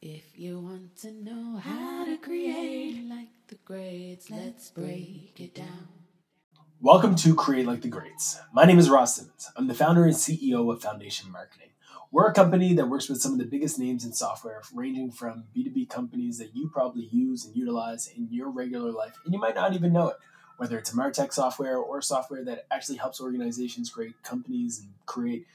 If you want to know how to create like the greats, let's break it down. Welcome to Create Like the Greats. My name is Ross Simmonds. I'm the founder and CEO of Foundation Marketing. We're a company that works with some of the biggest names in software, ranging from B2B companies that you probably use and utilize in your regular life, and you might not even know it. Whether it's a Martech software or software that actually helps organizations create companies and create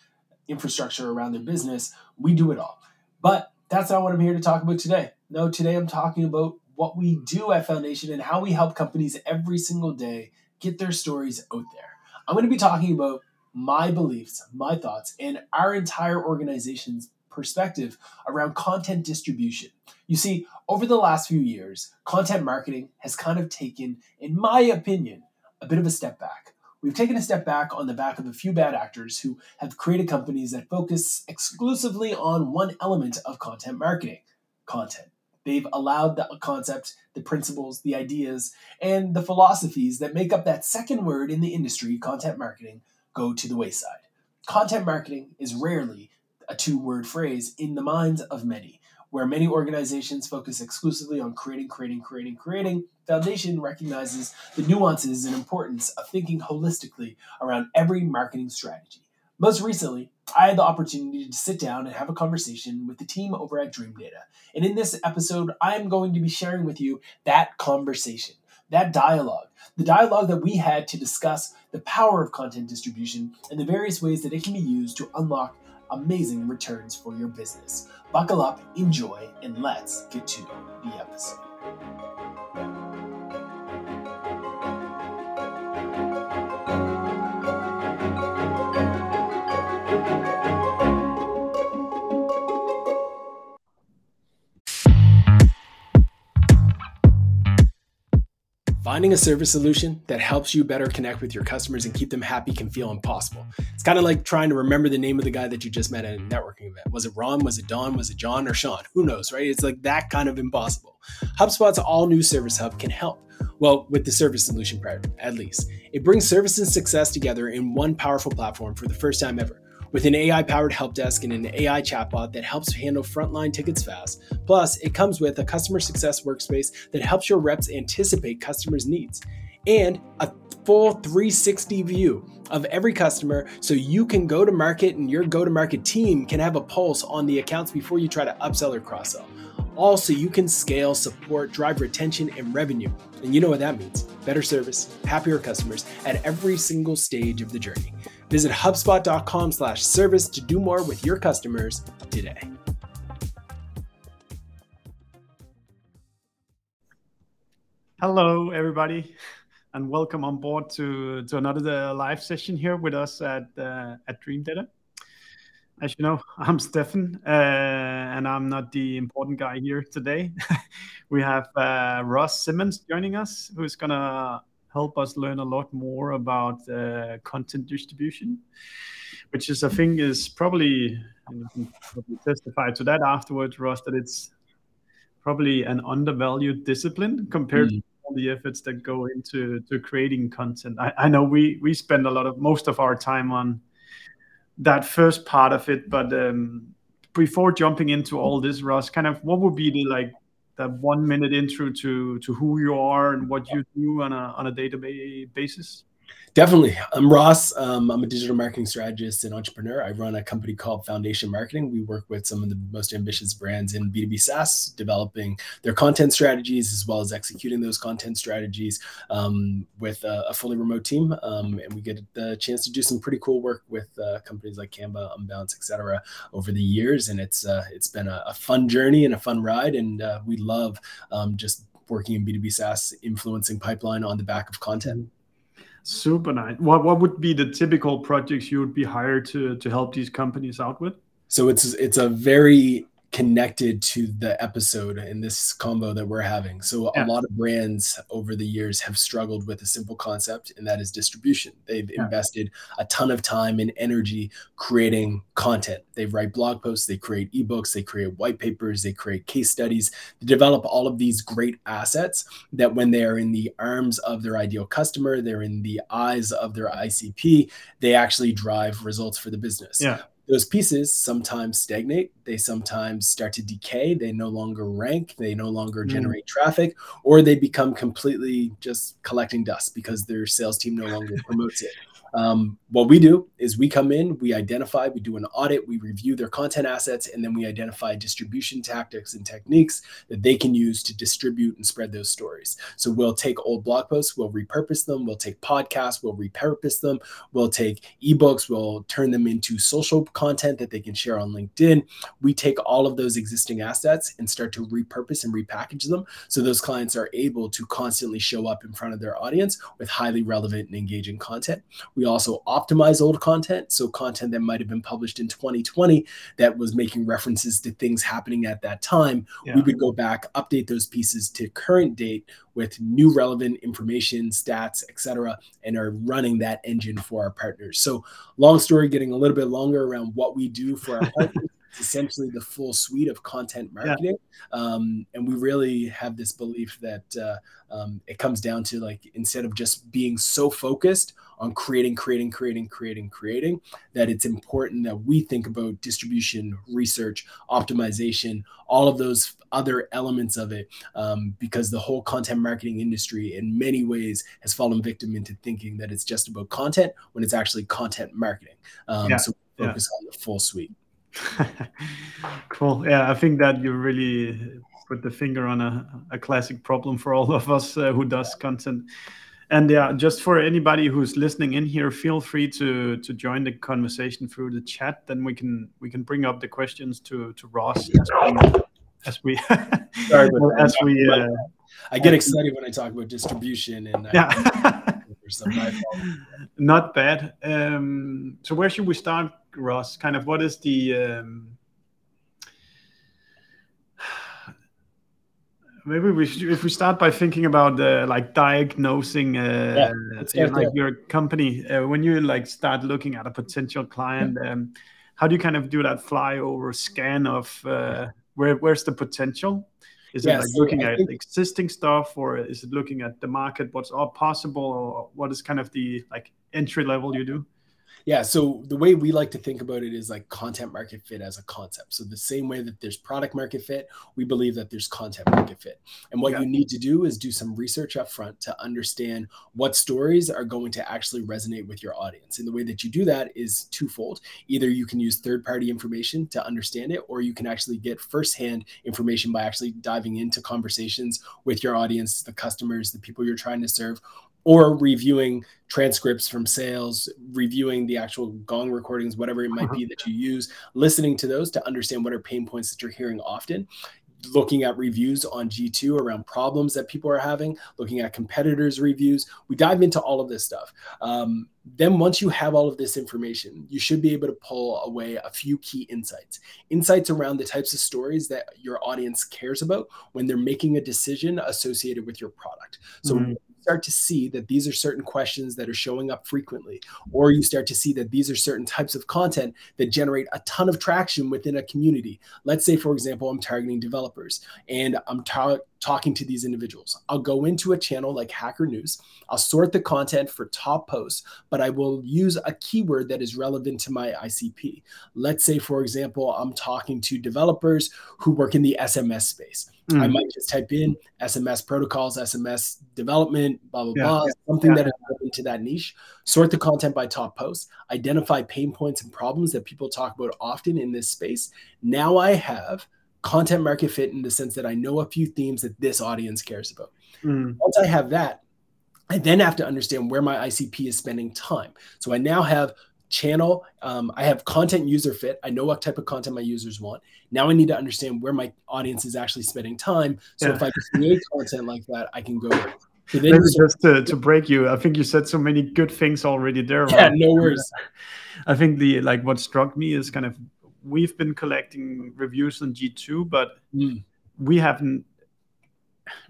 infrastructure around their business, we do it all. But that's not what I'm here to talk about today. No, today I'm talking about what we do at Foundation and how we help companies every single day get their stories out there. I'm going to be talking about my beliefs, my thoughts, and our entire organization's perspective around content distribution. You see, over the last few years, content marketing has kind of taken, in my opinion, a bit of a step back. We've taken a step back on the back of a few bad actors who have created companies that focus exclusively on one element of content marketing content. They've allowed the concept, the principles, the ideas, and the philosophies that make up that second word in the industry, content marketing, go to the wayside. Content marketing is rarely a two word phrase in the minds of many where many organizations focus exclusively on creating, creating, creating, creating, Foundation recognizes the nuances and importance of thinking holistically around every marketing strategy. Most recently, I had the opportunity to sit down and have a conversation with the team over at Dreamdata. And in this episode, I am going to be sharing with you that conversation, that dialogue, the dialogue that we had to discuss the power of content distribution and the various ways that it can be used to unlock amazing returns for your business. Buckle up, enjoy, and let's get to the episode. Finding a service solution that helps you better connect with your customers and keep them happy can feel impossible. It's kind of like trying to remember the name of the guy that you just met at a networking event. Was it Ron? Was it Don? Was it John or Sean? Who knows, right? It's like that kind of impossible. HubSpot's all new Service Hub can help. Well, with the service solution part, at least. It brings service and success together in one powerful platform for the first time ever with an AI powered help desk and an AI chatbot that helps handle frontline tickets fast. Plus, it comes with a customer success workspace that helps your reps anticipate customers' needs and a full 360 view of every customer so you can go to market and your go to market team can have a pulse on the accounts before you try to upsell or cross sell. Also, you can scale, support, drive retention, and revenue. And you know what that means better service, happier customers at every single stage of the journey. Visit HubSpot.com slash service to do more with your customers today. Hello, everybody, and welcome on board to, to another live session here with us at, uh, at Dreamdata. As you know, I'm Stefan, uh, and I'm not the important guy here today. we have uh, Ross Simmonds joining us, who's going to help us learn a lot more about uh, content distribution, which is, I think, is probably, and you can testify to that afterwards, Ross, that it's probably an undervalued discipline compared mm. to all the efforts that go into to creating content. I, I know we we spend a lot of most of our time on that first part of it. But um, before jumping into all this, Ross, kind of what would be the like that one minute intro to to who you are and what you do on a on a day to day basis? Definitely. I'm Ross. Um, I'm a digital marketing strategist and entrepreneur. I run a company called Foundation Marketing. We work with some of the most ambitious brands in B2B SaaS, developing their content strategies as well as executing those content strategies um, with a, a, fully remote team. Um, and we get the chance to do some pretty cool work with uh, companies like Canva, Unbounce, etc. over the years. And it's uh, it's been a, a, fun journey and a fun ride. And uh, we love um, just working in B2B SaaS, influencing pipeline on the back of content. Super nice. What what would be the typical projects you would be hired to to help these companies out with? So it's it's a very connected to the episode in this combo that we're having. So yeah. a lot of brands over the years have struggled with a simple concept, and that is distribution. They've yeah. invested a ton of time and energy creating content. They write blog posts, they create ebooks, they create white papers, they create case studies, they develop all of these great assets that when they are in the arms of their ideal customer, they're in the eyes of their ICP, they actually drive results for the business. Yeah those pieces sometimes stagnate. They sometimes start to decay. They no longer rank. They no longer Mm. generate traffic or they become completely just collecting dust because their sales team no longer promotes it. Um, what we do is we come in we identify we do an audit we review their content assets and then we identify distribution tactics and techniques that they can use to distribute and spread those stories. So we'll take old blog posts we'll repurpose them we'll take podcasts we'll repurpose them we'll take ebooks we'll turn them into social content that they can share on linkedin. We take all of those existing assets and start to repurpose and repackage them so those clients are able to constantly show up in front of their audience with highly relevant and engaging content. We also optimize old content so content that might have been published in 2020 that was making references to things happening at that time. Yeah. we would go back update those pieces to current date with new relevant information stats etc and are running that engine for our partners. So long story getting a little bit longer around what we do for our partners it's essentially the full suite of content marketing. Um, and we really have this belief that uh, um, it comes down to like instead of just being so focused on creating creating creating creating creating that it's important that we think about distribution research optimization all of those other elements of it um, because the whole content marketing industry in many ways has fallen victim into thinking that it's just about content when it's actually content marketing. Um, Yeah, so we yeah. focus on the full suite cool. Yeah, I think that you really put the finger on a, a classic problem for all of us uh, who does content. And yeah, just for anybody who's listening in here, feel free to to join the conversation through the chat. Then we can we can bring up the questions to to Ross as we as we, Sorry as we uh, I get excited when I talk about distribution and I- yeah. for some my fault. Not bad. Um, so where should we start, Ross? Kind of what is the um, maybe we should, if we start by thinking about uh, like diagnosing uh, Yeah, let's you know, start like your company uh, when you like start looking at a potential client. Um, how do you kind of do that flyover scan of uh, where where's the potential? Is Yeah, it like looking at think- existing stuff, or is it looking at the market, what's all possible, or what is kind of the like entry level you do? Yeah, so the way we like to think about it is like content market fit as a concept. So the same way that there's product market fit, we believe that there's content market fit. And what Yeah. you need to do is do some research up front to understand what stories are going to actually resonate with your audience. And the way that you do that is twofold. Either you can use third-party information to understand it, or you can actually get firsthand information by actually diving into conversations with your audience, the customers, the people you're trying to serve, or reviewing transcripts from sales, reviewing the actual gong recordings, whatever it might be that you use, listening to those to understand what are pain points that you're hearing often, looking at reviews on G2 around problems that people are having, looking at competitors' reviews. We dive into all of this stuff. Um, then, once you have all of this information, you should be able to pull away a few key insights. Insights around the types of stories that your audience cares about when they're making a decision associated with your product. So, Mhm. Start to see that these are certain questions that are showing up frequently, or you start to see that these are certain types of content that generate a ton of traction within a community. Let's say, for example, I'm targeting developers and I'm ta- talking to these individuals. I'll go into a channel like Hacker News, I'll sort the content for top posts, but I will use a keyword that is relevant to my ICP. Let's say, for example, I'm talking to developers who work in the SMS space. I Mm. might just type in SMS protocols, SMS development, blah, blah, Yeah, blah, something yeah. that is relevant to that niche. Sort the content by top posts, identify pain points and problems that people talk about often in this space. Now I have content market fit in the sense that I know a few themes that this audience cares about. Mm. Once I have that, I then have to understand where my ICP is spending time. So I now have channel, um, I have content user fit. I know what type of content my users want. Now I need to understand where my audience is actually spending time. So Yeah. if I create content like that, I can go. So Maybe just to, to break you, I think you said so many good things already there. yeah, no worries. I think the like what struck me is kind of we've been collecting reviews on G2, but Mm. we haven't.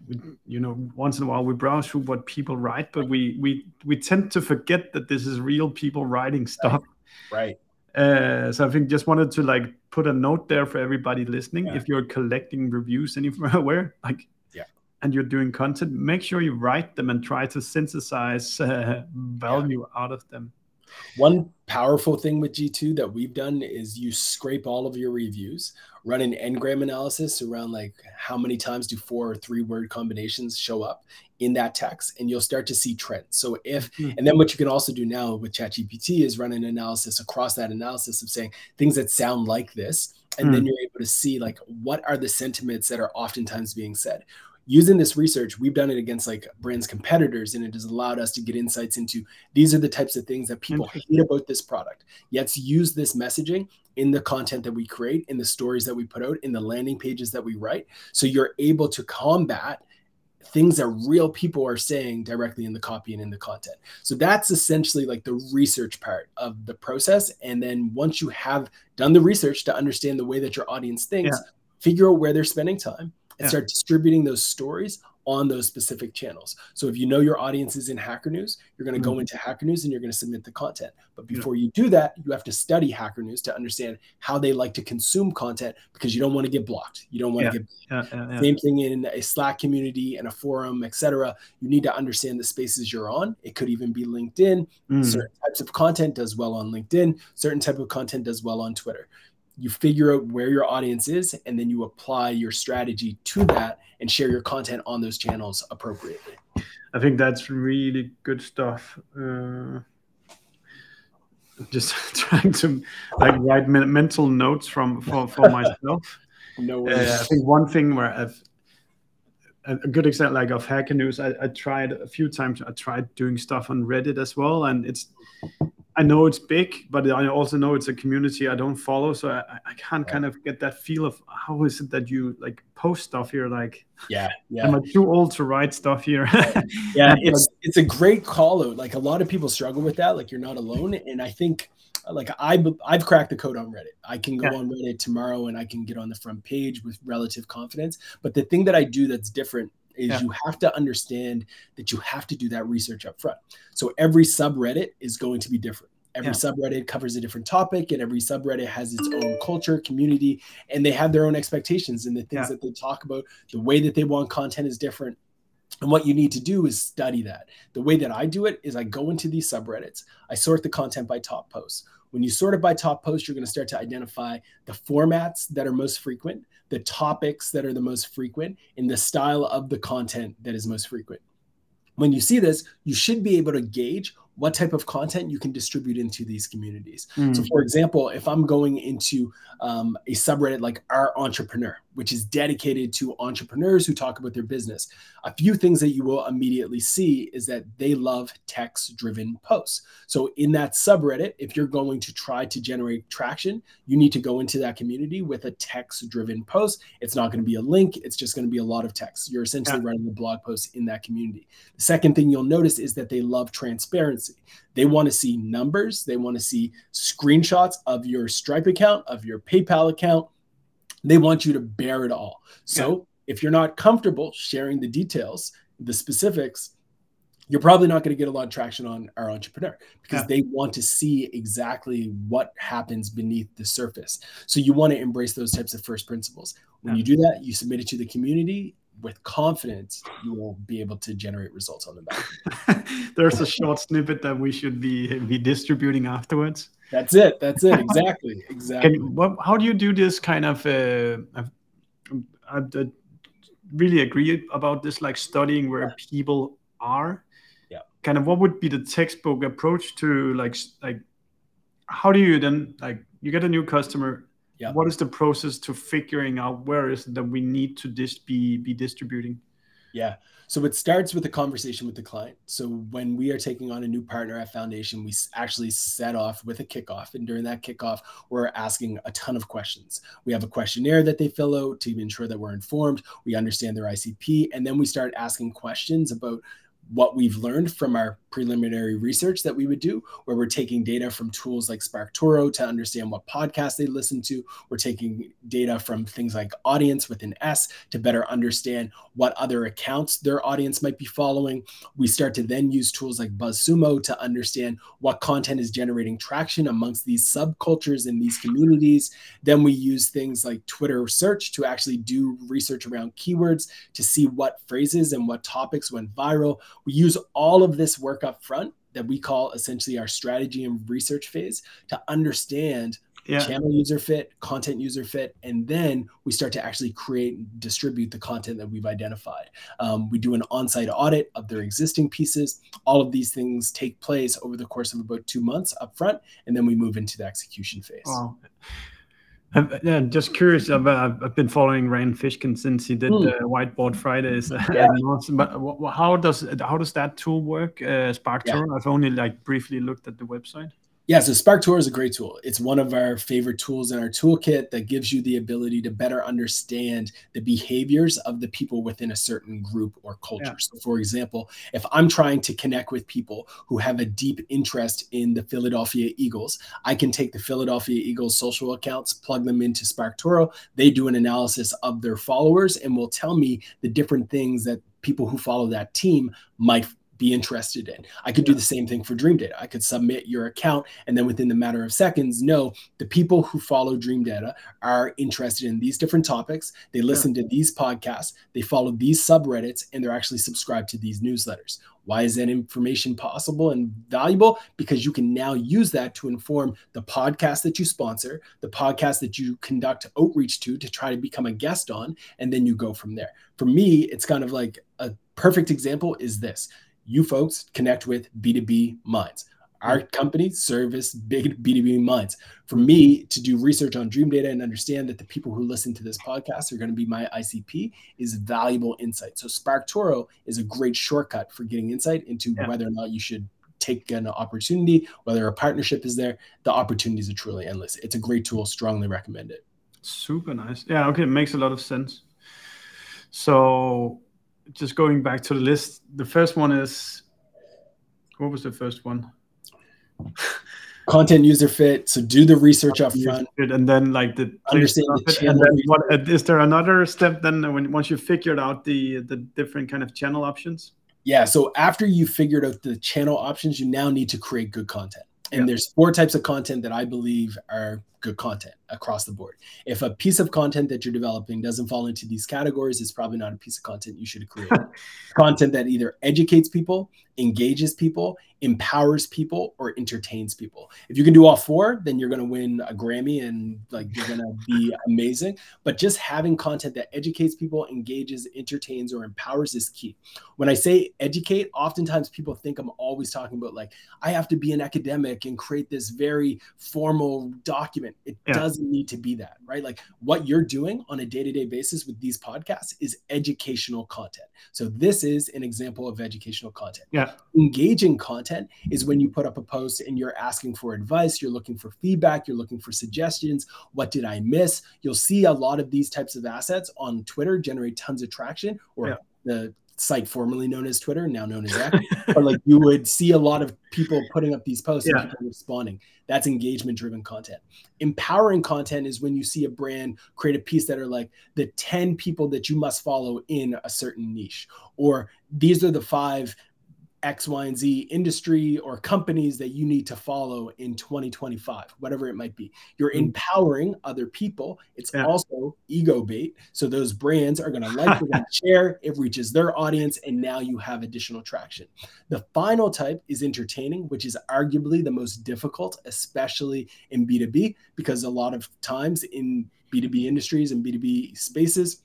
We- You know, once in a while we browse through what people write, but we we we tend to forget that this is real people writing stuff. Right. Uh, so I think just wanted to like put a note there for everybody listening. Yeah. If you're collecting reviews anywhere, like, Yeah. and you're doing content, make sure you write them and try to synthesize uh, value out of them. One powerful thing with G2 that we've done is you scrape all of your reviews, run an n-gram analysis around like how many times do four or three word combinations show up in that text, and you'll start to see trends. So if mm-hmm. and then what you can also do now with ChatGPT is run an analysis across that analysis of saying things that sound like this, and mm-hmm. then you're able to see like what are the sentiments that are oftentimes being said using this research, we've done it against like brands competitors, and it has allowed us to get insights into these are the types of things that people hate about this product. Let's use this messaging in the content that we create, in the stories that we put out, in the landing pages that we write. So you're able to combat things that real people are saying directly in the copy and in the content. So that's essentially like the research part of the process. And then once you have done the research to understand the way that your audience thinks, yeah. figure out where they're spending time and yeah. start distributing those stories on those specific channels. So if you know your audience is in Hacker News, you're going to mm-hmm. go into Hacker News and you're going to submit the content. But before yeah. you do that, you have to study Hacker News to understand how they like to consume content because you don't want to get blocked. You don't want yeah. to get yeah, same thing in a Slack community and a forum, etc. You need to understand the spaces you're on. It could even be LinkedIn. Mm. Certain types of content does well on LinkedIn. Certain type of content does well on Twitter you figure out where your audience is and then you apply your strategy to that and share your content on those channels appropriately. I think that's really good stuff. Uh, just trying to like write mental notes from for, for myself. No uh, i think one thing where i've a good example like of hacker news I, I tried a few times i tried doing stuff on reddit as well and it's I know it's big, but I also know it's a community I don't follow, so I, I can't kind of get that feel of how is it that you like post stuff here? Like, yeah, yeah, am I too old to write stuff here? yeah, it's it's a great call out. Like a lot of people struggle with that. Like you're not alone, and I think like I I've cracked the code on Reddit. I can go yeah. on Reddit tomorrow and I can get on the front page with relative confidence. But the thing that I do that's different is yeah. you have to understand that you have to do that research up front. So every subreddit is going to be different. Every yeah. subreddit covers a different topic, and every subreddit has its own culture, community, and they have their own expectations and the things yeah. that they talk about. The way that they want content is different. And what you need to do is study that. The way that I do it is I go into these subreddits, I sort the content by top posts. When you sort it by top post, you're going to start to identify the formats that are most frequent, the topics that are the most frequent, and the style of the content that is most frequent. When you see this, you should be able to gauge what type of content you can distribute into these communities. Mm. So, for example, if I'm going into um, a subreddit like r/Entrepreneur, which is dedicated to entrepreneurs who talk about their business, a few things that you will immediately see is that they love text driven posts. So, in that subreddit, if you're going to try to generate traction, you need to go into that community with a text driven post. It's not going to be a link, it's just going to be a lot of text. You're essentially yeah. running a blog post in that community. The second thing you'll notice is that they love transparency. They want to see numbers, they want to see screenshots of your Stripe account, of your PayPal account they want you to bear it all. So yeah. if you're not comfortable sharing the details, the specifics, you're probably not going to get a lot of traction on r/Entrepreneur because yeah. they want to see exactly what happens beneath the surface. So you want to embrace those types of first principles. When yeah. you do that, you submit it to the community with confidence, you will be able to generate results on the back. There's a short snippet that we should be be distributing afterwards. That's it. That's it. Exactly. Exactly. Can, what, how do you do this kind of? Uh, I, I really agree about this, like studying where yeah. people are. Yeah. Kind of, what would be the textbook approach to like like? How do you then like you get a new customer? Yeah. What is the process to figuring out where is it that we need to dis- be be distributing? Yeah. So it starts with a conversation with the client. So when we are taking on a new partner at Foundation, we actually set off with a kickoff. And during that kickoff, we're asking a ton of questions. We have a questionnaire that they fill out to ensure that we're informed. We understand their ICP. And then we start asking questions about what we've learned from our preliminary research that we would do, where we're taking data from tools like SparkToro to understand what podcasts they listen to. We're taking data from things like audience with an S to better understand what other accounts their audience might be following. We start to then use tools like BuzzSumo to understand what content is generating traction amongst these subcultures in these communities. Then we use things like Twitter search to actually do research around keywords to see what phrases and what topics went viral. We use all of this work up front that we call essentially our strategy and research phase to understand Yeah. channel user fit, content user fit, and then we start to actually create and distribute the content that we've identified. Um, we do an on site audit of their existing pieces. All of these things take place over the course of about two months up front, and then we move into the execution phase. Wow. I'm, yeah, just curious. I've, I've I've been following Rand Fishkin since he did Hmm. the whiteboard Fridays. Yeah. but how does how does that tool work? Uh, Spark Yeah. I've only like briefly looked at the website. Yeah, so SparkToro is a great tool. It's one of our favorite tools in our toolkit that gives you the ability to better understand the behaviors of the people within a certain group or culture. Yeah. So, for example, if I'm trying to connect with people who have a deep interest in the Philadelphia Eagles, I can take the Philadelphia Eagles social accounts, plug them into SparkToro. They do an analysis of their followers and will tell me the different things that people who follow that team might be interested in. I could do the same thing for Dreamdata. I could submit your account and then within the matter of seconds know the people who follow Dreamdata are interested in these different topics. They listen to these podcasts, they follow these subreddits, and they're actually subscribed to these newsletters. Why is that information possible and valuable? Because you can now use that to inform the podcast that you sponsor, the podcast that you conduct outreach to to try to become a guest on, and then you go from there. For me, it's kind of like a perfect example is this you folks connect with B2B minds. Our mm. company service big B2B minds. For me to do research on Dreamdata and understand that the people who listen to this podcast are going to be my ICP is valuable insight. So SparkToro is a great shortcut for getting insight into Yeah. whether or not you should take an opportunity, whether a partnership is there. The opportunities are truly endless. It's a great tool. Strongly recommend it. Super nice. Yeah. Okay. It makes a lot of sense. So, just going back to the list, the first one is what was the first one? Content user fit. So do the research up front. And then like the Understand the it, and then what is there another step then when once you figured out the the different kind of channel options? Yeah. So after you figured out the channel options, you now need to create good content. And Yeah. there's four types of content that I believe are good content across the board. If a piece of content that you're developing doesn't fall into these categories, it's probably not a piece of content you should create. content that either educates people, engages people, empowers people, or entertains people. If you can do all four, then you're going to win a Grammy and like you're going to be amazing. But just having content that educates people, engages, entertains, or empowers is key. When I say educate, oftentimes people think I'm always talking about like I have to be an academic and create this very formal document. It Yeah. doesn't need to be that, right? Like what you're doing on a day-to-day basis with these podcasts is educational content. So this is an example of educational content. Yeah. Engaging content is when you put up a post and you're asking for advice, you're looking for feedback, you're looking for suggestions. What did I miss? You'll see a lot of these types of assets on Twitter generate tons of traction or Yeah. the site formerly known as Twitter, now known as X. but like you would see a lot of people putting up these posts Yeah. and people responding. That's engagement driven content. Empowering content is when you see a brand create a piece that are like the 10 people that you must follow in a certain niche, or these are the five X, Y, and Z industry or companies that you need to follow in 2025, whatever it might be. You're Mm. empowering other people. It's Yeah. also ego bait. So those brands are going to like, to share, it reaches their audience, and now you have additional traction. The final type is entertaining, which is arguably the most difficult, especially in B2B, because a lot of times in B2B industries and B2B spaces,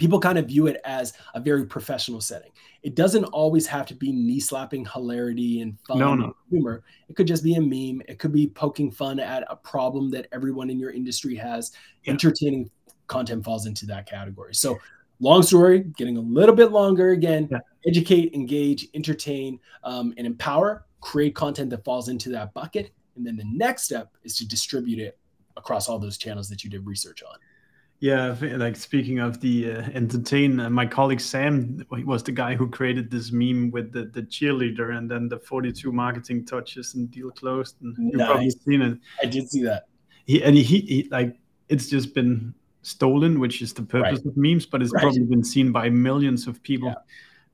people kind of view it as a very professional setting. It doesn't always have to be knee slapping hilarity and fun No, and no. humor. It could just be a meme. It could be poking fun at a problem that everyone in your industry has. Yeah. Entertaining content falls into that category. So, long story, getting a little bit longer again. Yeah. Educate, engage, entertain, um, and empower. Create content that falls into that bucket. And then the next step is to distribute it across all those channels that you did research on. Yeah, like speaking of the uh, entertain, uh, my colleague Sam he was the guy who created this meme with the, the cheerleader and then the 42 marketing touches and deal closed. And you've probably seen it. I did see that. He and he, he like it's just been stolen, which is the purpose of memes, but it's Right. probably been seen by millions of people. Yeah.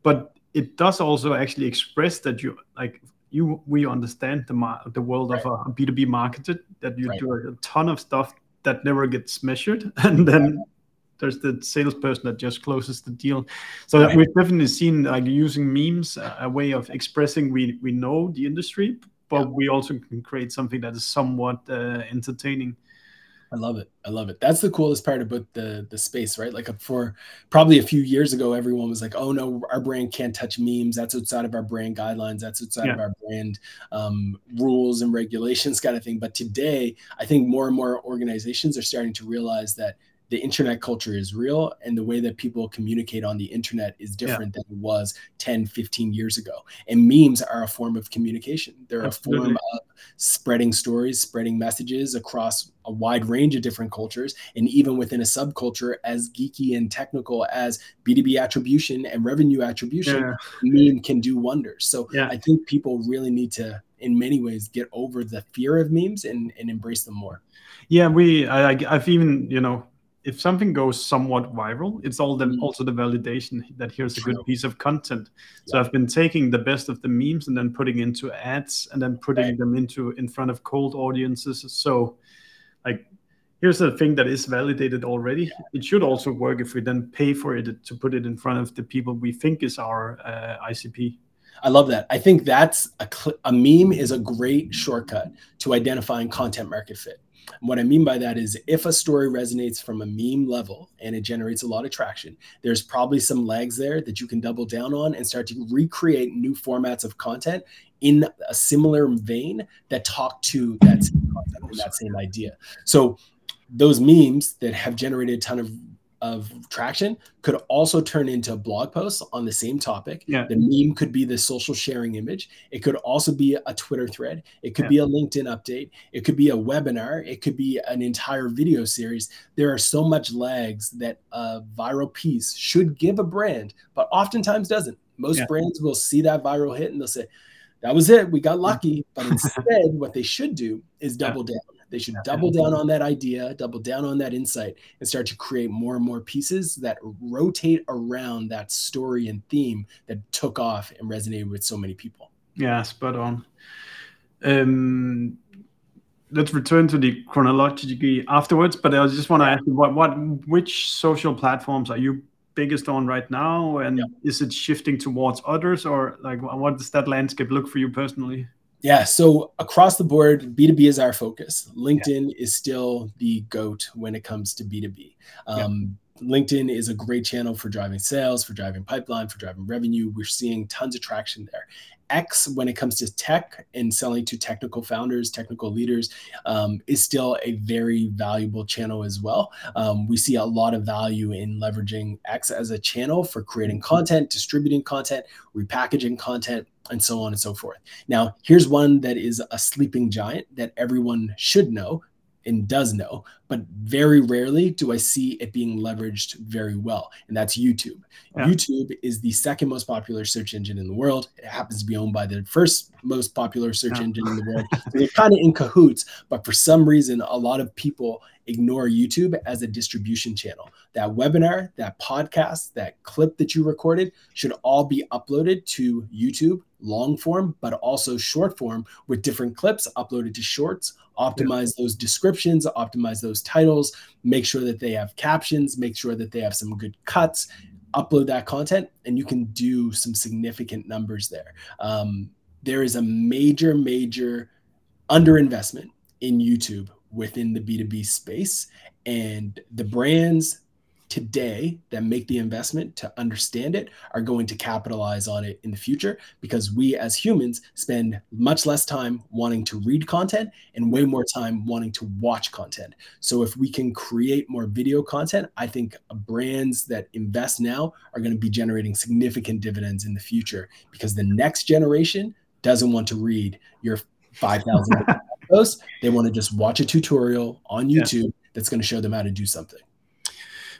But it does also actually express that you like you we understand the mar- the world of a B two B marketer that you Right. do a ton of stuff that never gets measured, and then there's the salesperson that just closes the deal. So right. we've definitely seen like using memes a, a, way of expressing we we know the industry, but yeah. we also can create something that is somewhat uh, entertaining. I love it. I love it. That's the coolest part about the the space, right? Like for probably a few years ago, everyone was like, "Oh no, our brand can't touch memes. That's outside of our brand guidelines. That's outside yeah. of our brand um, rules and regulations, kind of thing." But today, I think more and more organizations are starting to realize that the internet culture is real and the way that people communicate on the internet is different yeah. than it was 10 15 years ago and memes are a form of communication they're Absolutely. a form of spreading stories spreading messages across a wide range of different cultures and even within a subculture as geeky and technical as b2b attribution and revenue attribution yeah. meme can do wonders so yeah. i think people really need to in many ways get over the fear of memes and, and embrace them more yeah we I, i've even you know if something goes somewhat viral, it's all the, mm. also the validation that here's a good piece of content. So I've been taking the best of the memes and then putting into ads and then putting right. them into in front of cold audiences. So like here's a thing that is validated already. It should also work if we then pay for it to put it in front of the people we think is our uh, ICP. I love that. I think that's a, cl- a meme is a great shortcut to identifying content market fit. And what I mean by that is if a story resonates from a meme level and it generates a lot of traction, there's probably some legs there that you can double down on and start to recreate new formats of content in a similar vein that talk to that same and that same idea. So those memes that have generated a ton of of traction could also turn into blog posts on the same topic. Yeah. The meme could be the social sharing image. It could also be a Twitter thread. It could yeah. be a LinkedIn update. It could be a webinar. It could be an entire video series. There are so much legs that a viral piece should give a brand, but oftentimes doesn't. Most yeah. brands will see that viral hit and they'll say, that was it. We got lucky. But instead, what they should do is double down they should double down on that idea, double down on that insight, and start to create more and more pieces that rotate around that story and theme that took off and resonated with so many people. Yeah, spot on. Um, let's return to the chronology afterwards, but I just want to ask you what, what which social platforms are you biggest on right now, and yeah. is it shifting towards others, or like what does that landscape look for you personally? Yeah, so across the board, B2B is our focus. LinkedIn yeah. is still the GOAT when it comes to B2B. Um, yeah. LinkedIn is a great channel for driving sales, for driving pipeline, for driving revenue. We're seeing tons of traction there. X, when it comes to tech and selling to technical founders, technical leaders, um, is still a very valuable channel as well. Um, we see a lot of value in leveraging X as a channel for creating content, distributing content, repackaging content, and so on and so forth. Now, here's one that is a sleeping giant that everyone should know and does know, but very rarely do I see it being leveraged very well. And that's YouTube. Yeah. YouTube is the second most popular search engine in the world. It happens to be owned by the first most popular search yeah. engine in the world. So they're kind of in cahoots, but for some reason, a lot of people ignore YouTube as a distribution channel. That webinar, that podcast, that clip that you recorded should all be uploaded to YouTube long form, but also short form with different clips uploaded to shorts. Optimize yeah. those descriptions, optimize those titles, make sure that they have captions, make sure that they have some good cuts. Upload that content, and you can do some significant numbers there. Um, there is a major, major underinvestment in YouTube within the B2B space. And the brands today that make the investment to understand it are going to capitalize on it in the future because we as humans spend much less time wanting to read content and way more time wanting to watch content. So if we can create more video content, I think brands that invest now are going to be generating significant dividends in the future because the next generation doesn't want to read your 5,000 posts. They want to just watch a tutorial on YouTube yeah. that's going to show them how to do something.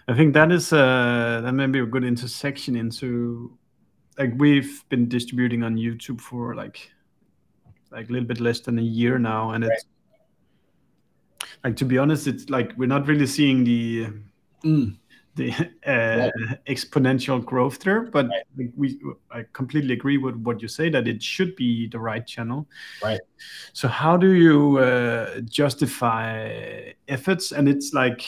I think that is uh, that may be a good intersection into like we've been distributing on YouTube for like like a little bit less than a year now, and right. it's like to be honest, it's like we're not really seeing the mm the uh, right. exponential growth there. But right. we, I completely agree with what you say that it should be the right channel. Right. So how do you uh, justify efforts? And it's like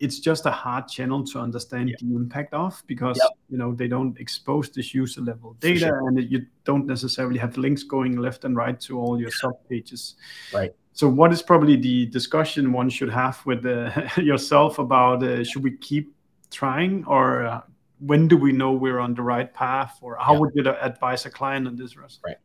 it's just a hard channel to understand Yeah. the impact of because you know they don't expose this user level data sure. and you don't necessarily have links going left and right to all your sub pages Right. so what is probably the discussion one should have with uh, yourself about uh, should we keep trying or uh, when do we know we're on the right path or how Yeah. would you advise a client on this Russ? Right.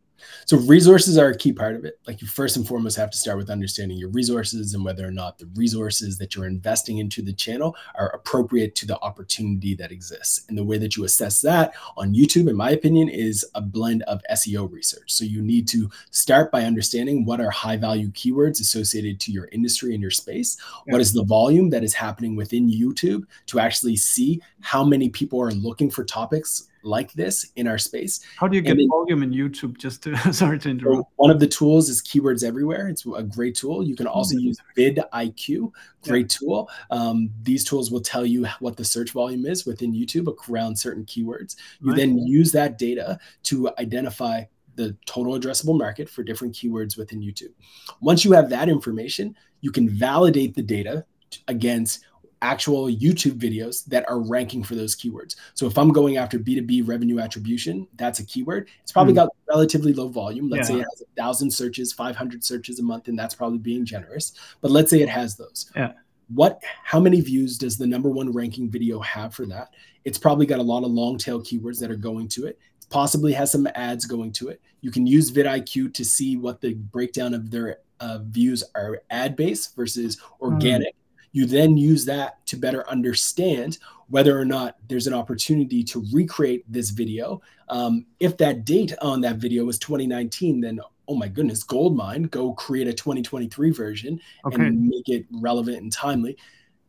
So resources are a key part of it. Like you first and foremost have to start with understanding your resources and whether or not the resources that you're investing into the channel are appropriate to the opportunity that exists. And the way that you assess that on YouTube, in my opinion, is a blend of SEO research. So you need to start by understanding what are high value keywords associated to your industry and your space. What Yeah. is the volume that is happening within YouTube to actually see how many people are looking for topics like this in our space how do you get then- volume in youtube just to sorry to interrupt one of the tools is Keywords Everywhere. It's a great tool. You can also use vidIQ, great tool. Um, these tools will tell you what the search volume is within YouTube around certain keywords. You Right. then use that data to identify the total addressable market for different keywords within YouTube. Once you have that information, you can validate the data against actual YouTube videos that are ranking for those keywords. So if I'm going after B2B revenue attribution, that's a keyword. It's probably Mm. got relatively low volume. Let's say it has a thousand searches, 500 searches a month, and that's probably being generous. But let's say it has those. Yeah. What, how many views does the number one ranking video have for that? It's probably got a lot of long tail keywords that are going to it. It possibly has some ads going to it. You can use vidIQ to see what the breakdown of their uh, views are ad based versus organic. You then use that to better understand whether or not there's an opportunity to recreate this video. Um, if that date on that video was 2019, then oh my goodness, gold mine, go create a 2023 version okay and make it relevant and timely.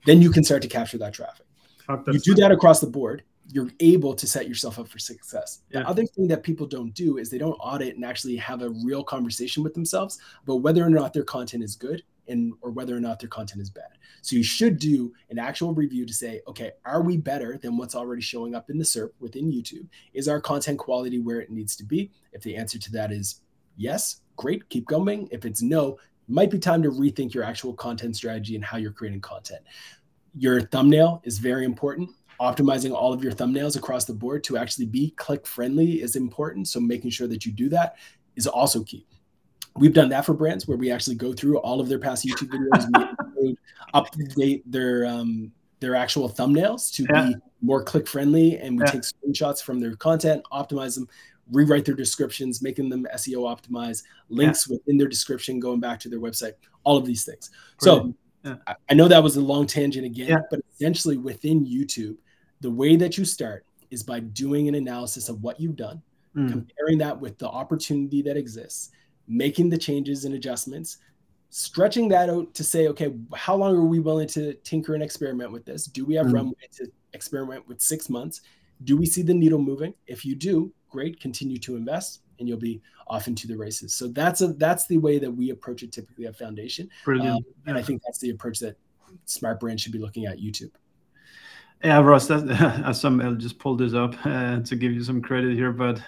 Then you can start to capture that traffic you do that across the board you're able to set yourself up for success Yeah. the other thing that people don't do is they don't audit and actually have a real conversation with themselves about whether or not their content is good and or whether or not their content is bad. So you should do an actual review to say okay are we better than what's already showing up in the serp within youtube? Is our content quality where it needs to be? If the answer to that is yes great keep going. If it's no might be time to rethink your actual content strategy and how you're creating content. Your thumbnail is very important. Optimizing all of your thumbnails across the board to actually be click friendly is important. So making sure that you do that is also key we've done that for brands where we actually go through all of their past youtube videos we update their um, their actual thumbnails to Yeah. be more click friendly and we Yeah. take screenshots from their content optimize them rewrite their descriptions making them seo optimized links within their description going back to their website all of these things so Brilliant. I- I know that was a long tangent again, Yeah. but essentially within YouTube, the way that you start is by doing an analysis of what you've done, Mm. comparing that with the opportunity that exists, making the changes and adjustments, stretching that out to say, okay, how long are we willing to tinker and experiment with this? Do we have Mm. runway to experiment with six months? Do we see the needle moving? If you do, great, continue to invest and you'll be off into the races. So that's a that's the way that we approach it typically at Foundation. brilliant Um, and I think that's the approach that smart brands should be looking at YouTube. Yeah, Ross, that, as some, I'll just pull this up uh, to give you some credit here, but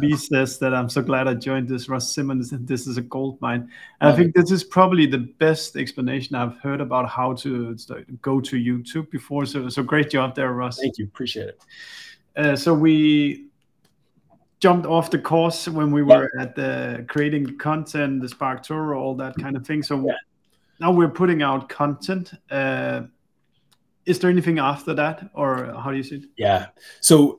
B says that I'm so glad I joined this. Russ Simmonds, and this is a gold mine. And I think this is probably the best explanation I've heard about how to go to YouTube before. So, so great job there, Russ. Thank you, appreciate it. Uh, so we jumped off the course when we were at the creating content, the SparkToro, all that kind of thing. So Yeah. now we're putting out content. Uh, is there anything after that, or how do you see it? Yeah. So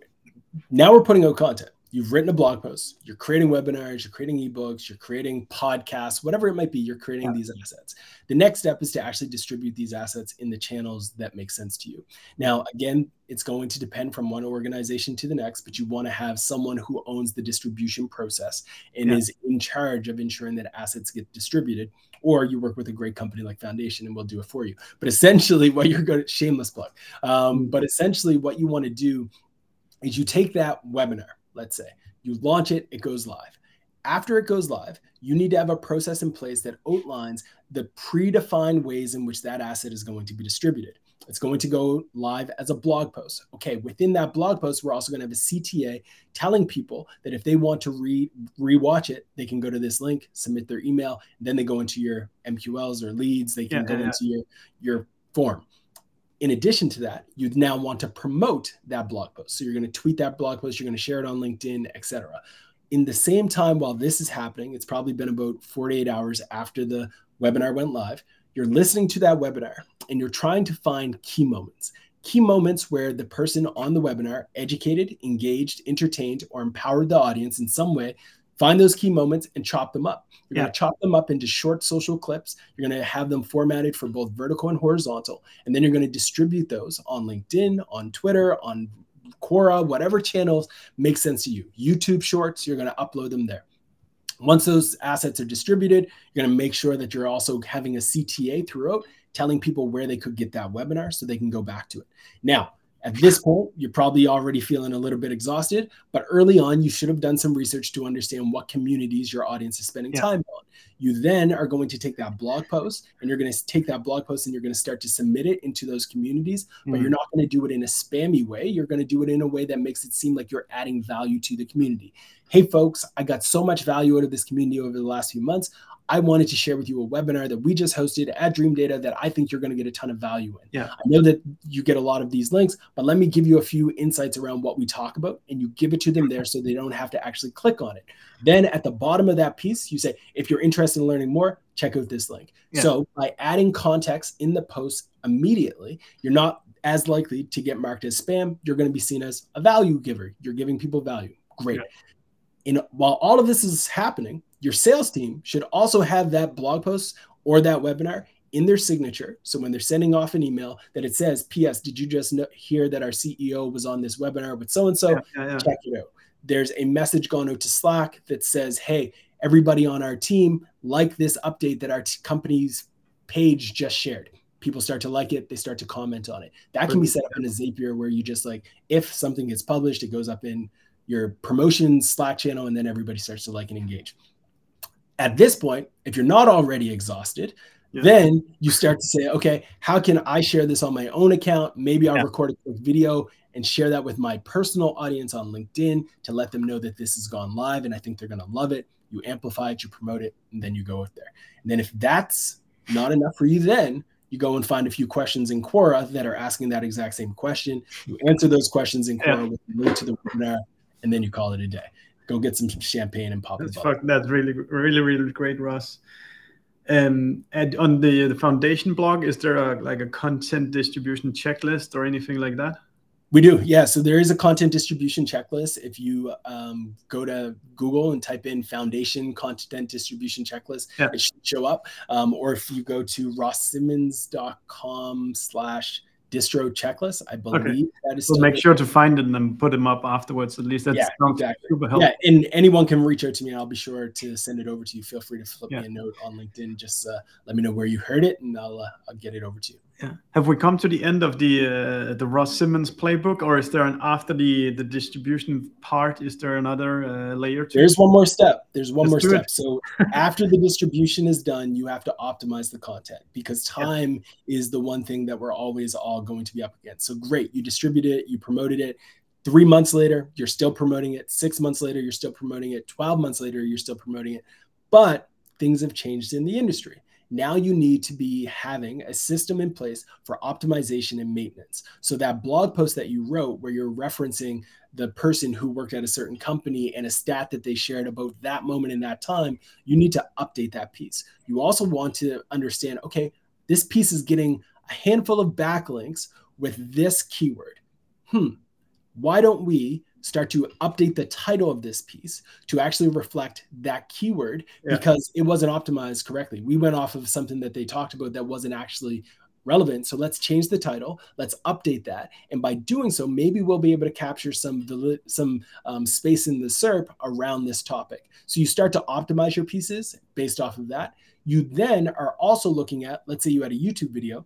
now we're putting out content. You've written a blog post, you're creating webinars, you're creating ebooks, you're creating podcasts, whatever it might be, you're creating Yeah. these assets. The next step is to actually distribute these assets in the channels that make sense to you. Now, again, it's going to depend from one organization to the next, but you want to have someone who owns the distribution process and Yeah. is in charge of ensuring that assets get distributed. Or you work with a great company like Foundation and we'll do it for you. But essentially, what you're going to shameless plug. Um, but essentially, what you want to do is you take that webinar, let's say, you launch it, it goes live. After it goes live, you need to have a process in place that outlines the predefined ways in which that asset is going to be distributed. It's going to go live as a blog post. Okay, within that blog post, we're also going to have a CTA telling people that if they want to re rewatch it, they can go to this link, submit their email, then they go into your MQLs or leads, they can Yeah, go yeah, into your your form in addition to that, you now want to promote that blog post. So you're going to tweet that blog post, you're going to share it on LinkedIn, etc. In the same time while this is happening, it's probably been about 48 hours after the webinar went live. You're listening to that webinar and you're trying to find key moments. Key moments where the person on the webinar educated, engaged, entertained, or empowered the audience in some way Find those key moments and chop them up. You're yeah. going to chop them up into short social clips. You're going to have them formatted for both vertical and horizontal. And then you're going to distribute those on LinkedIn, on Twitter, on Quora, whatever channels make sense to you. YouTube shorts, you're going to upload them there. Once those assets are distributed, you're going to make sure that you're also having a CTA throughout, telling people where they could get that webinar so they can go back to it. Now, at this point, you're probably already feeling a little bit exhausted, but early on, you should have done some research to understand what communities your audience is spending yeah. time on. You then are going to take that blog post and you're going to take that blog post and you're going to start to submit it into those communities, mm. but you're not going to do it in a spammy way. You're going to do it in a way that makes it seem like you're adding value to the community. Hey, folks, I got so much value out of this community over the last few months. I wanted to share with you a webinar that we just hosted at Dreamdata that I think you're going to get a ton of value in. Yeah. I know that you get a lot of these links, but let me give you a few insights around what we talk about and you give it to them there so they don't have to actually click on it. Then at the bottom of that piece, you say, if you're interested in learning more, check out this link. Yeah. So by adding context in the post immediately, you're not as likely to get marked as spam. You're going to be seen as a value giver. You're giving people value. Great. Yeah. In, while all of this is happening, your sales team should also have that blog post or that webinar in their signature. So when they're sending off an email that it says, P.S. Did you just know, hear that our CEO was on this webinar with so and so? Check it out. There's a message going out to Slack that says, Hey, everybody on our team, like this update that our t- company's page just shared. People start to like it, they start to comment on it. That can be set up in a Zapier where you just like, if something gets published, it goes up in your promotion Slack channel, and then everybody starts to like and engage. At this point, if you're not already exhausted, yeah. then you start to say, okay, how can I share this on my own account? Maybe I'll yeah. record a quick video and share that with my personal audience on LinkedIn to let them know that this has gone live and I think they're going to love it. You amplify it, you promote it, and then you go out there. And then if that's not enough for you, then you go and find a few questions in Quora that are asking that exact same question. You answer those questions in Quora yeah. with a link to the webinar, and then you call it a day go get some champagne and pop that's, fuck, that's really really really great ross. Um, and on the the foundation blog is there a like a content distribution checklist or anything like that? We do yeah. So there is a content distribution checklist. If you um, go to google and type in foundation content distribution checklist yeah. it should show up. Um, or if you go to rosssimmonds.com slash distro checklist. I believe okay. that is. We'll make sure to find them and put them up afterwards. At least that's yeah, exactly. super helpful. Yeah, and anyone can reach out to me. I'll be sure to send it over to you. Feel free to flip yeah. me a note on LinkedIn. Just uh, let me know where you heard it, and I'll uh, I'll get it over to you. Yeah. Have we come to the end of the uh, the Ross Simmonds playbook, or is there an after the the distribution part? Is there another uh, layer? To There's one more step. There's one Let's more step. It. So after the distribution is done, you have to optimize the content because time yeah. is the one thing that we're always all going to be up against. So great, you distributed it, you promoted it. Three months later, you're still promoting it. Six months later, you're still promoting it. Twelve months later, you're still promoting it. But things have changed in the industry now you need to be having a system in place for optimization and maintenance. So that blog post that you wrote where you're referencing the person who worked at a certain company and a stat that they shared about that moment in that time, you need to update that piece. You also want to understand, okay, this piece is getting a handful of backlinks with this keyword. Hmm, why don't we start to update the title of this piece to actually reflect that keyword yeah. because it wasn't optimized correctly. We went off of something that they talked about that wasn't actually relevant. So let's change the title. Let's update that, and by doing so, maybe we'll be able to capture some some um, space in the SERP around this topic. So you start to optimize your pieces based off of that. You then are also looking at, let's say you had a YouTube video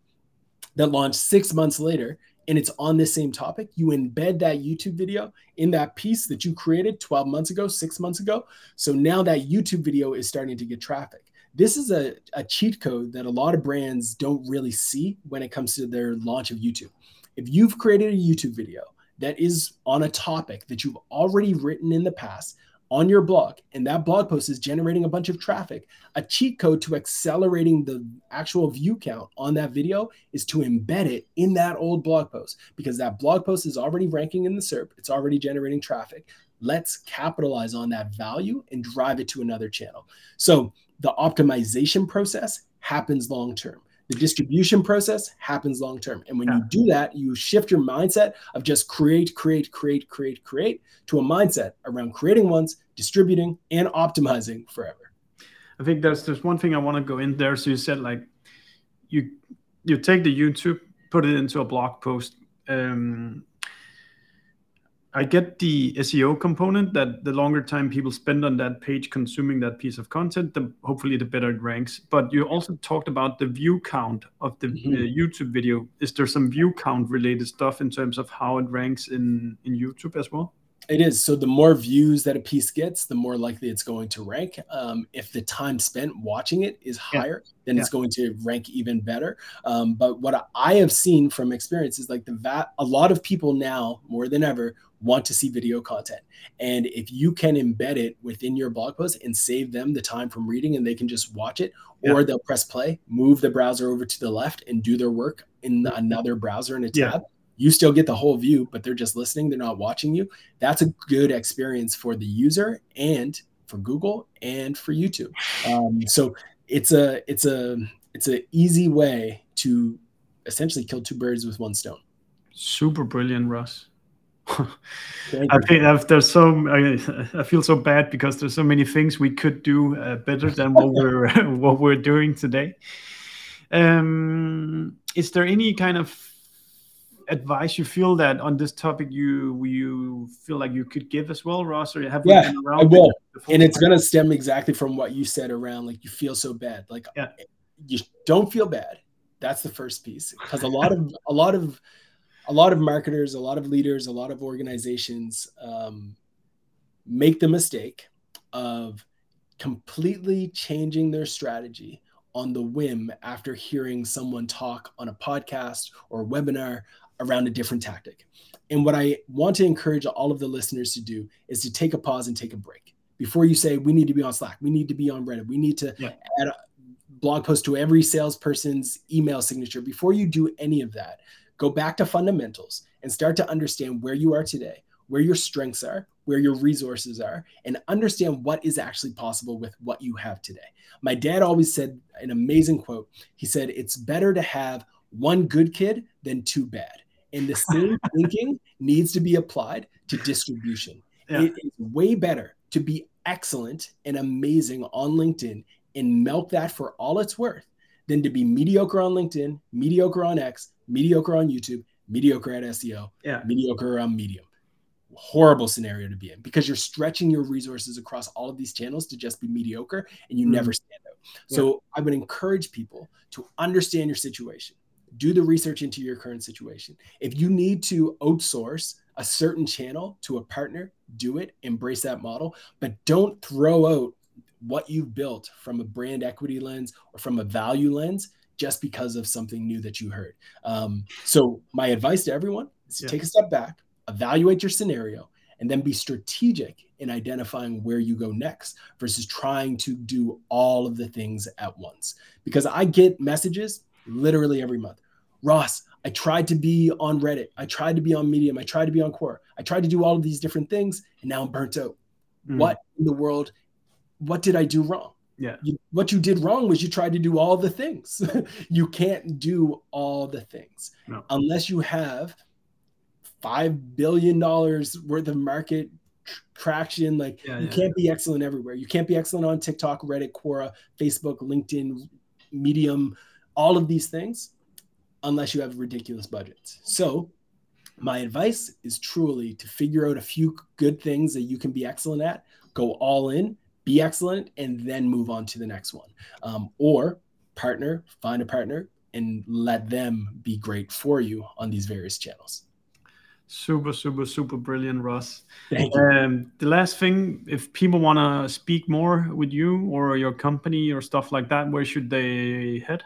that launched six months later and it's on the same topic, you embed that YouTube video in that piece that you created 12 months ago, six months ago. So now that YouTube video is starting to get traffic. This is a, a cheat code that a lot of brands don't really see when it comes to their launch of YouTube. If you've created a YouTube video that is on a topic that you've already written in the past, on your blog and that blog post is generating a bunch of traffic, a cheat code to accelerating the actual view count on that video is to embed it in that old blog post because that blog post is already ranking in the SERP, it's already generating traffic. Let's capitalize on that value and drive it to another channel. So the optimization process happens long term. The distribution process happens long term. And when yeah. you do that, you shift your mindset of just create, create, create, create, create to a mindset around creating once, distributing, and optimizing forever. I think there's there's one thing I want to go in there. So you said like you you take the YouTube, put it into a blog post. Um, I get the SEO component that the longer time people spend on that page consuming that piece of content, the hopefully the better it ranks. But you also talked about the view count of the mm-hmm. uh, YouTube video. Is there some view count related stuff in terms of how it ranks in in YouTube as well? It is. So the more views that a piece gets, the more likely it's going to rank. Um, if the time spent watching it is higher, yeah. then yeah. it's going to rank even better. Um, but what I have seen from experience is like the va- a lot of people now more than ever want to see video content. And if you can embed it within your blog post and save them the time from reading and they can just watch it, yeah. or they'll press play, move the browser over to the left and do their work in another browser in a tab. Yeah. You still get the whole view, but they're just listening, they're not watching you. That's a good experience for the user and for Google and for YouTube. Um, so it's a it's a it's an easy way to essentially kill two birds with one stone. Super brilliant, Russ. I think there's so I, I, feel so bad because there's so many things we could do uh, better than what we're what we're doing today. Um, is there any kind of advice you feel that on this topic you you feel like you could give as well, Ross? Or have yeah, I will, and it's gonna stem exactly from what you said around like you feel so bad, like yeah. you don't feel bad. That's the first piece because a lot of a lot of a lot of marketers, a lot of leaders, a lot of organizations um, make the mistake of completely changing their strategy on the whim after hearing someone talk on a podcast or a webinar around a different tactic. And what I want to encourage all of the listeners to do is to take a pause and take a break before you say, we need to be on Slack, we need to be on Reddit, we need to yeah. add a blog post to every salesperson's email signature. Before you do any of that, go back to fundamentals and start to understand where you are today, where your strengths are, where your resources are, and understand what is actually possible with what you have today. My dad always said an amazing quote. He said, It's better to have one good kid than two bad. And the same thinking needs to be applied to distribution. Yeah. It is way better to be excellent and amazing on LinkedIn and milk that for all it's worth than to be mediocre on LinkedIn, mediocre on X, mediocre on YouTube, mediocre at SEO, yeah. mediocre on Medium. Horrible scenario to be in because you're stretching your resources across all of these channels to just be mediocre and you mm. never stand out. Yeah. So I would encourage people to understand your situation, do the research into your current situation. If you need to outsource a certain channel to a partner, do it, embrace that model, but don't throw out what you've built from a brand equity lens or from a value lens just because of something new that you heard. Um, so, my advice to everyone is to yeah. take a step back, evaluate your scenario, and then be strategic in identifying where you go next versus trying to do all of the things at once. Because I get messages literally every month Ross, I tried to be on Reddit, I tried to be on Medium, I tried to be on Quora, I tried to do all of these different things, and now I'm burnt out. Mm. What in the world? What did I do wrong? Yeah. You, what you did wrong was you tried to do all the things. you can't do all the things no. unless you have five billion dollars worth of market tr- traction. Like yeah, you yeah, can't yeah. be excellent everywhere. You can't be excellent on TikTok, Reddit, Quora, Facebook, LinkedIn, Medium, all of these things, unless you have ridiculous budgets. So my advice is truly to figure out a few good things that you can be excellent at, go all in be excellent and then move on to the next one. Um, or partner find a partner and let them be great for you on these various channels. Super super super brilliant ross thank you. Um, the last thing if people want to speak more with you or your company or stuff like that where should they head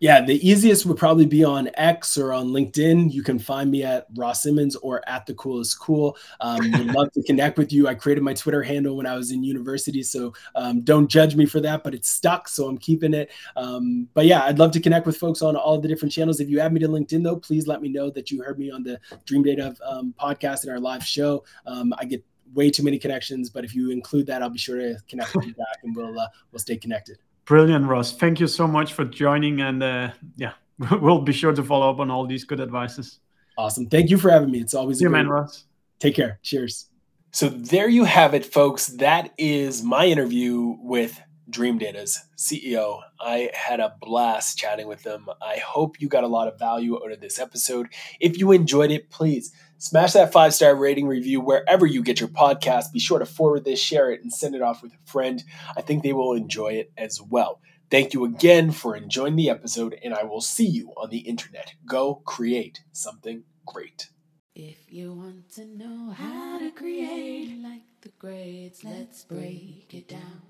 Yeah, the easiest would probably be on X or on LinkedIn. You can find me at Ross Simmonds or at the coolest cool. Um, would love to connect with you. I created my Twitter handle when I was in university, so um, don't judge me for that, but it's stuck, so I'm keeping it. Um, but yeah, I'd love to connect with folks on all the different channels. If you add me to LinkedIn, though, please let me know that you heard me on the Dreamdata um, podcast and our live show. Um, I get way too many connections, but if you include that, I'll be sure to connect with you back, and we'll uh, we'll stay connected. Brilliant, Ross. Thank you so much for joining. And uh, yeah, we'll be sure to follow up on all these good advices. Awesome. Thank you for having me. It's always See you, man, Ross. Take care. Cheers. So there you have it, folks. That is my interview with Dreamdata's CEO. I had a blast chatting with them. I hope you got a lot of value out of this episode. If you enjoyed it, please Smash that five star rating review wherever you get your podcast. Be sure to forward this, share it, and send it off with a friend. I think they will enjoy it as well. Thank you again for enjoying the episode, and I will see you on the internet. Go create something great. If you want to know how to create like the greats, let's break it down.